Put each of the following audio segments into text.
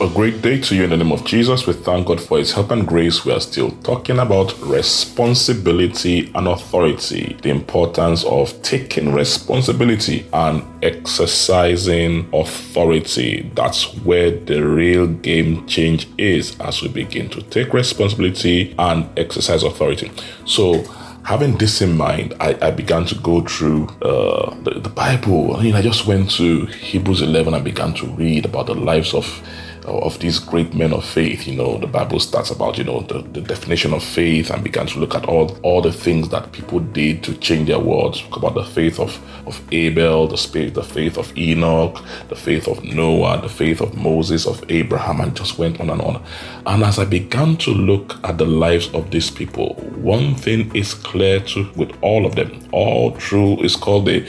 A great day to you in the name of Jesus. We thank God for His help and grace. We are still talking about responsibility and authority, the importance of taking responsibility and exercising authority. That's where the real game change is as we begin to take responsibility and exercise authority. So, having this in mind, I, I began to go through uh, the, the Bible. I mean, I just went to Hebrews 11 and began to read about the lives of of these great men of faith. You know, the Bible starts about, you know, the, the definition of faith and began to look at all, all the things that people did to change their world. Talk about the faith of, of Abel, the spirit, the faith of Enoch, the faith of Noah, the faith of Moses, of Abraham, and just went on and on. And as I began to look at the lives of these people, one thing is clear to with all of them. All through is called the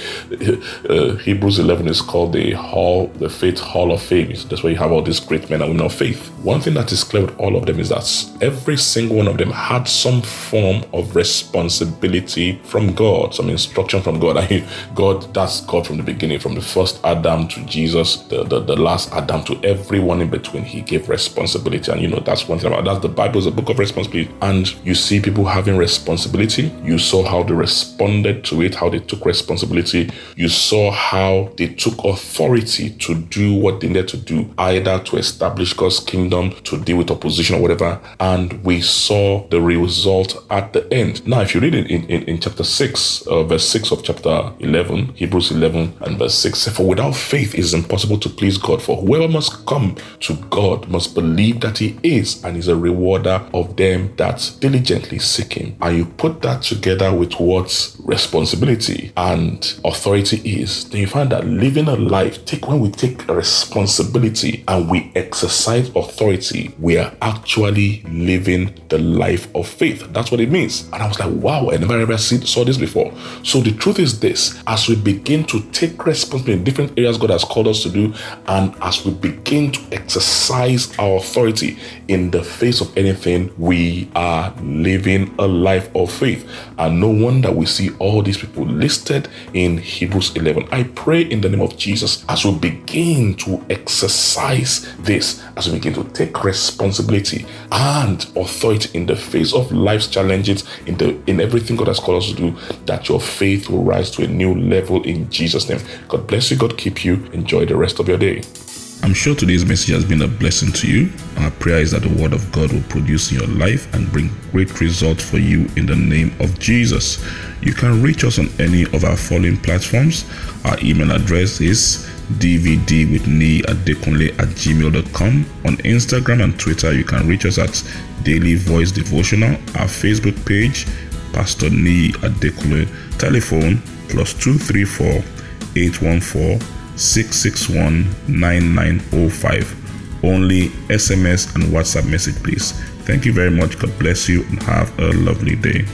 uh, Hebrews 11 is called the Hall, the Faith Hall of Fame. That's where you have all these great men and women of faith. One thing that is clear with all of them is that every single one of them had some form of responsibility from God, some instruction from God. I mean, God, that's God from the beginning, from the first Adam to Jesus, the, the, the last Adam to everyone in between. He gave responsibility. And you know, that's one thing about that. The Bible is a book of responsibility. And you see people having responsibility. You saw how they responded to it, how they took responsibility. You saw how they took authority to do what they needed to do, either to establish establish God's kingdom, to deal with opposition or whatever. And we saw the result at the end. Now, if you read it in, in, in chapter 6, uh, verse 6 of chapter 11, Hebrews 11 and verse 6, for without faith it is impossible to please God. For whoever must come to God must believe that he is and is a rewarder of them that diligently seek him. And you put that together with what responsibility and authority is, then you find that living a life, take when we take responsibility and we exercise authority, we are actually living the life of faith. That's what it means. And I was like, wow, I never ever see, saw this before. So the truth is this as we begin to take responsibility in different areas God has called us to do, and as we begin to exercise our authority in the face of anything, we are living a life of faith. And no wonder we see all these people listed in Hebrews 11. I pray in the name of Jesus as we begin to exercise this, as we begin to take responsibility and authority in the face of life's challenges, in the in everything God has called us to do, that your faith will rise to a new level in Jesus' name. God bless you. God keep you. Enjoy the rest of your day. I'm sure today's message has been a blessing to you. Our prayer is that the Word of God will produce in your life and bring great results for you in the name of Jesus. You can reach us on any of our following platforms. Our email address is dvd with Nei Adekunle at gmail.com. On Instagram and Twitter, you can reach us at Daily Voice Devotional. Our Facebook page, Pastor Nei Adekunle. Telephone plus 234 814 661 9905. Only SMS and WhatsApp message, please. Thank you very much. God bless you and have a lovely day.